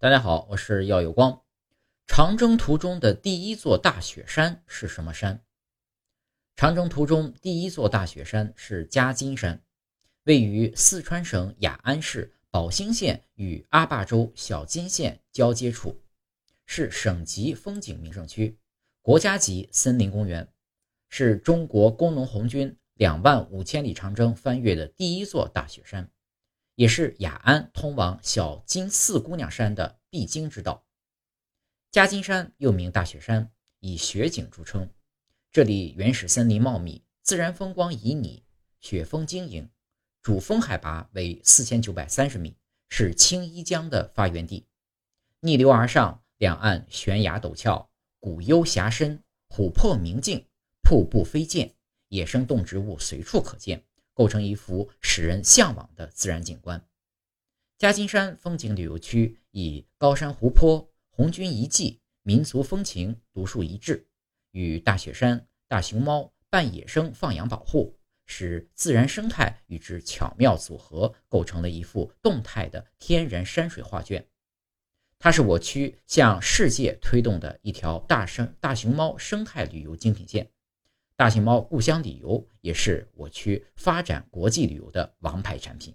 大家好，我是耀有光。长征途中的第一座大雪山是什么山？长征途中第一座大雪山是夹金山，位于四川省雅安市宝兴县与阿坝州小金县交接处，是省级风景名胜区、国家级森林公园，是中国工农红军两万五千里长征翻越的第一座大雪山。也是雅安通往小金四姑娘山的必经之道。夹金山又名大雪山，以雪景著称。这里原始森林茂密，自然风光旖旎，雪峰晶莹，主峰海拔为四千九百三十米，是青衣江的发源地。逆流而上，两岸悬崖陡峭，古幽峡深，琥珀明净，瀑布飞溅，野生动植物随处可见。构成一幅使人向往的自然景观。夹金山风景旅游区以高山湖泊、红军遗迹、民族风情独树一帜，与大雪山、大熊猫半野生放养保护，使自然生态与之巧妙组合，构成了一幅动态的天然山水画卷。它是我区向世界推动的一条大生大熊猫生态旅游精品线。大熊猫故乡旅游也是我区发展国际旅游的王牌产品。